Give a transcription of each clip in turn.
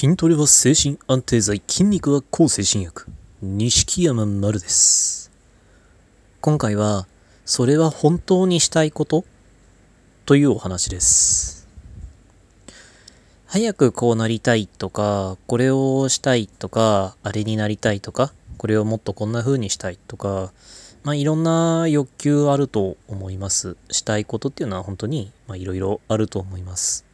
筋トレは精神安定剤、筋肉は抗精神薬。錦山丸です。今回は、それは本当にしたいこと？というお話です。早くこうなりたいとか、これをしたいとか、あれになりたいとか、これをもっとこんな風にしたいとか、まあいろんな欲求あると思います。したいことっていうのは本当に、まあいろいろあると思います。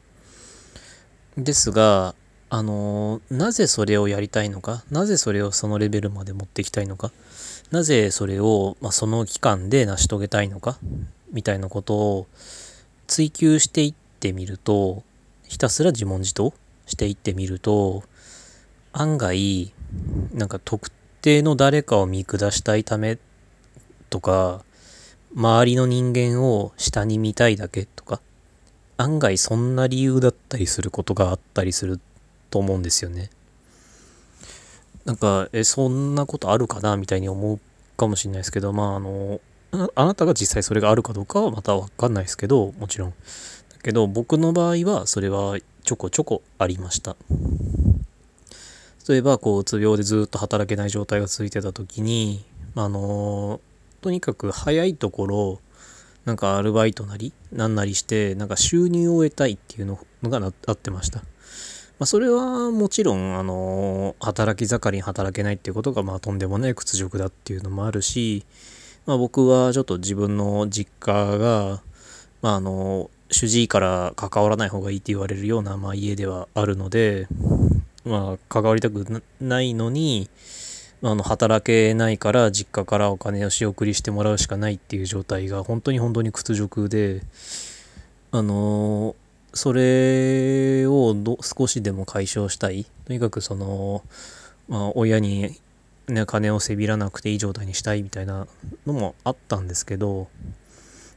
ですが、あのなぜそれをやりたいのか、なぜそれをそのレベルまで持っていきたいのか、なぜそれを、まあ、その期間で成し遂げたいのか、みたいなことを追求していってみると、ひたすら自問自答していってみると、案外、なんか特定の誰かを見下したいためとか、周りの人間を下に見たいだけとか、案外そんな理由だったりすることがあったりすると思うんですよね。なんか、え、そんなことあるかなみたいに思うかもしれないですけど、まあ、あの、あなたが実際それがあるかどうかはまたわかんないですけど、もちろん。だけど、僕の場合はそれはちょこちょこありました。例えば、こう、うつ病でずっと働けない状態が続いてた時に、あの、とにかく早いところ、なんかアルバイトなり、なんなりして、なんか収入を得たいっていうのがなあってました。まあ、それはもちろん、あの、働き盛りに働けないっていうことが、まあ、とんでもない屈辱だっていうのもあるし、まあ、僕はちょっと自分の実家が、まあ、あの、主治医から関わらない方がいいって言われるような、まあ、家ではあるので、まあ、関わりたくないのに、ま、あの働けないから実家からお金を仕送りしてもらうしかないっていう状態が本当に本当に屈辱で、あのそれをど少しでも解消したい。とにかくその、まあ、親に、ね、金をせびらなくていい状態にしたいみたいなのもあったんですけど、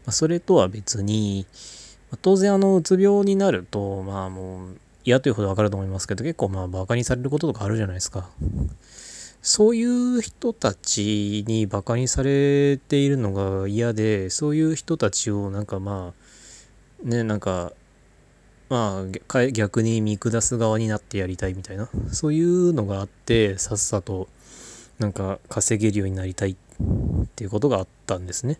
まあ、それとは別に、まあ、当然あの、うつ病になると、まあもう、嫌というほどわかると思いますけど、結構まあ、馬鹿にされることとかあるじゃないですか。そういう人たちに馬鹿にされているのが嫌で、そういう人たちをなんかまあ、ね、なんか、まあ逆に見下す側になってやりたいみたいな、そういうのがあって、さっさとなんか稼げるようになりたいっていうことがあったんですね。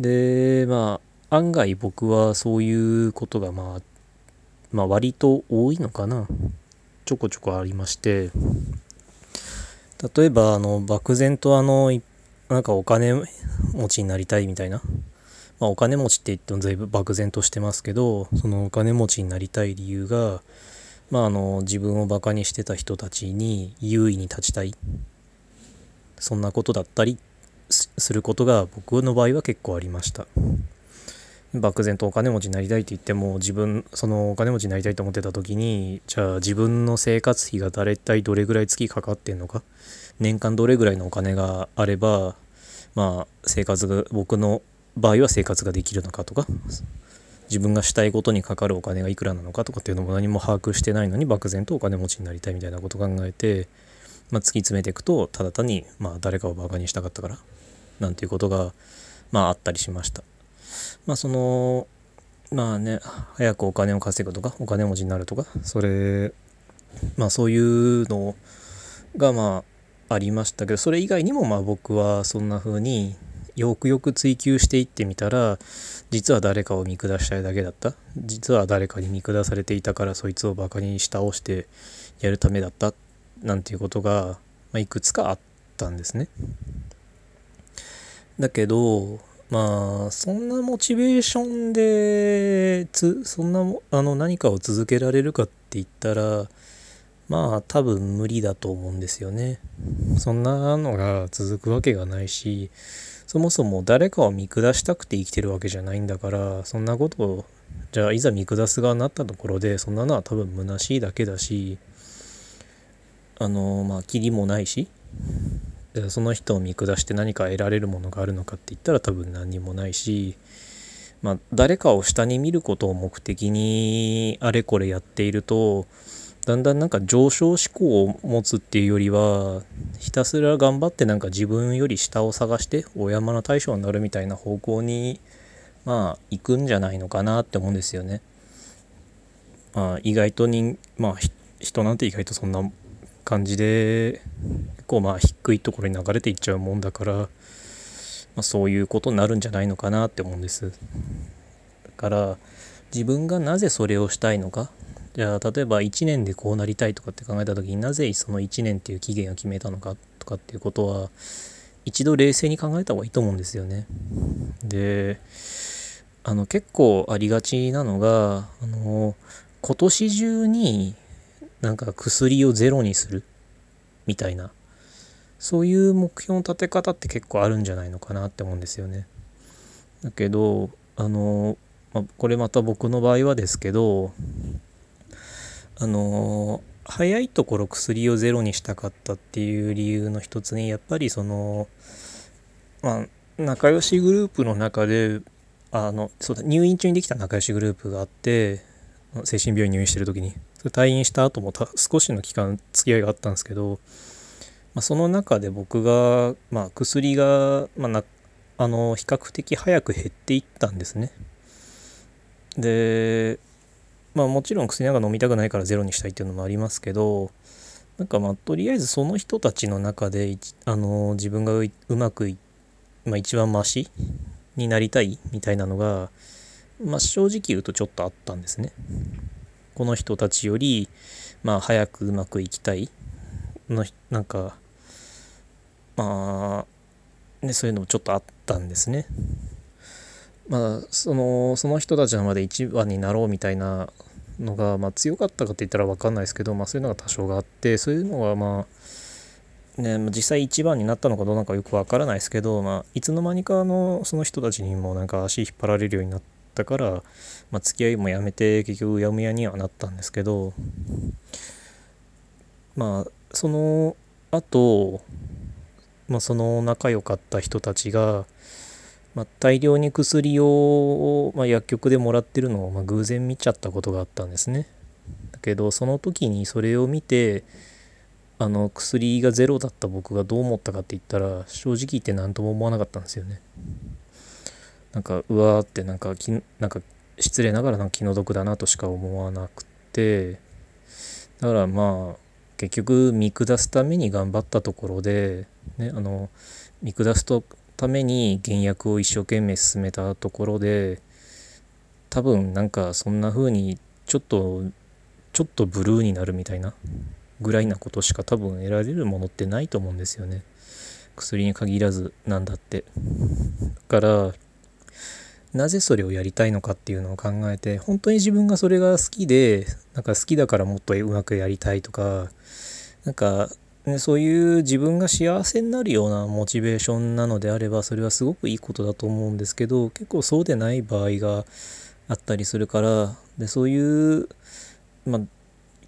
で、まあ、案外僕はそういうことがまあ、まあ割と多いのかな。ちょこちょこありまして、例えば、あの、漠然とあの、なんかお金持ちになりたいみたいな。まあ、お金持ちって言っても随分漠然としてますけど、そのお金持ちになりたい理由が、まあ、あの、自分をバカにしてた人たちに優位に立ちたい。そんなことだったりすることが僕の場合は結構ありました。漠然とお金持ちになりたいって言っても自分そのお金持ちになりたいと思ってた時にじゃあ自分の生活費が大体どれぐらい月かかってんのか？年間どれぐらいのお金があればまあ生活が僕の場合は生活ができるのかとか自分がしたいことにかかるお金がいくらなのかとかっていうのも何も把握してないのに漠然とお金持ちになりたいみたいなことを考えて、まあ、突き詰めていくとただ単にまあ誰かをバカにしたかったからなんていうことがまああったりしました。まあそのまあね早くお金を稼ぐとかお金持ちになるとかそれまあそういうのがまあありましたけどそれ以外にもまあ僕はそんな風によくよく追求していってみたら実は誰かを見下したいだけだった実は誰かに見下されていたからそいつをバカにし倒してやるためだったなんていうことが、まあ、いくつかあったんですね。だけどまあそんなモチベーションでつそんなあの何かを続けられるかって言ったらまあ多分無理だと思うんですよね。そんなのが続くわけがないしそもそも誰かを見下したくて生きてるわけじゃないんだからそんなことをじゃあいざ見下す側になったところでそんなのは多分虚しいだけだしあのまあキリもないしその人を見下して何か得られるものがあるのかって言ったら多分何にもないし、まあ、誰かを下に見ることを目的にあれこれやっているとだんだんなんか上昇志向を持つっていうよりはひたすら頑張ってなんか自分より下を探して大山の大将になるみたいな方向にまあ行くんじゃないのかなって思うんですよね。まあ、意外と人、まあ、人なんて意外とそんな感じで結構まあ低いところに流れていっちゃうもんだから、まあ、そういうことになるんじゃないのかなって思うんですだから自分がなぜそれをしたいのかじゃあ例えば1年でこうなりたいとかって考えた時になぜその1年っていう期限を決めたのかとかっていうことは一度冷静に考えた方がいいと思うんですよね。であの結構ありがちなのがあの今年中になんか薬をゼロにするみたいなそういう目標の立て方って結構あるんじゃないのかなって思うんですよね。だけどあの、まあ、これまた僕の場合はですけどあの早いところ薬をゼロにしたかったっていう理由の一つにやっぱりそのまあ仲良しグループの中であのそうだ入院中にできた仲良しグループがあって精神病院入院してる時に退院した後もた少しの期間付き合いがあったんですけど、まあ、その中で僕が、まあ、薬が、まあ、なあの比較的早く減っていったんですね。でまあもちろん薬なんか飲みたくないからゼロにしたいっていうのもありますけどなんかまあとりあえずその人たちの中であの自分がうまく、まあ、一番マシになりたいみたいなのが、まあ、正直言うとちょっとあったんですね。この人たちより、まあ、早くうまくいきたいのなんかまあ、ね、そういうのもちょっとあったんですね。まあそのその人たちのまで一番になろうみたいなのが、まあ、強かったかって言ったら分かんないですけど、まあ、そういうのが多少があってそういうのがまあね実際一番になったのかどうなのかよく分からないですけど、まあ、いつの間にかのその人たちにもなんか足引っ張られるようになったから、まあ、付き合いもやめて結局うやむやにはなったんですけどまあその後、まあその仲良かった人たちがまあ、大量に薬を、まあ、薬局でもらってるのを、まあ、偶然見ちゃったことがあったんですね。だけどその時にそれを見てあの薬がゼロだった僕がどう思ったかって言ったら正直言って何とも思わなかったんですよね。なんかうわーってなんかきなんか失礼ながらなんか気の毒だなとしか思わなくてだからまあ結局見下すために頑張ったところで、ね、あの見下すとために原薬を一生懸命進めたところで多分なんかそんな風にちょっとちょっとブルーになるみたいなぐらいなことしか多分得られるものってないと思うんですよね。薬に限らずなんだって。だからなぜそれをやりたいのかっていうのを考えて本当に自分がそれが好きでなんか好きだからもっとうまくやりたいとかなんか、そういう自分が幸せになるようなモチベーションなのであればそれはすごくいいことだと思うんですけど結構そうでない場合があったりするからでそういうまあ言っ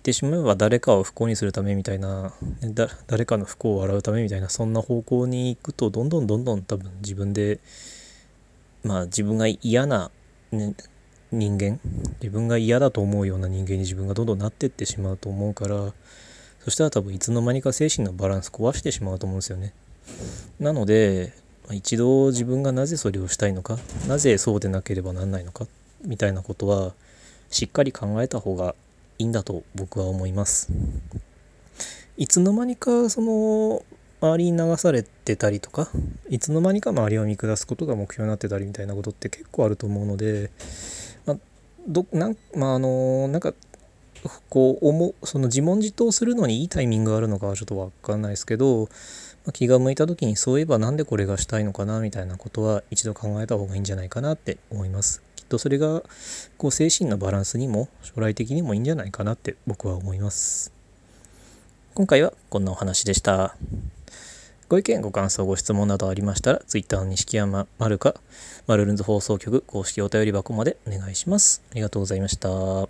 てしまえば誰かを不幸にするためみたいな誰かの不幸を笑うためみたいなそんな方向に行くとどんどんどんどん多分自分でまあ自分が嫌な、ね、人間自分が嫌だと思うような人間に自分がどんどんなってってしまうと思うからそしたら多分いつの間にか精神のバランス壊してしまうと思うんですよね。なので、一度自分がなぜそれをしたいのか、なぜそうでなければなんないのか、みたいなことは、しっかり考えた方がいいんだと僕は思います。いつの間にかその周りに流されてたりとかいつの間にか周りを見下すことが目標になってたりみたいなことって結構あると思うので、まあ、どなんまああのなんかこう思その自問自答するのにいいタイミングがあるのかはちょっと分かんないですけど、ま、気が向いた時にそういえば何でこれがしたいのかなみたいなことは一度考えた方がいいんじゃないかなって思います。きっとそれがこう精神のバランスにも将来的にもいいんじゃないかなって僕は思います。今回はこんなお話でした。ご意見、ご感想、ご質問などありましたら、Twitter の錦山丸か、マルルンズ放送局公式お便り箱までお願いします。ありがとうございました。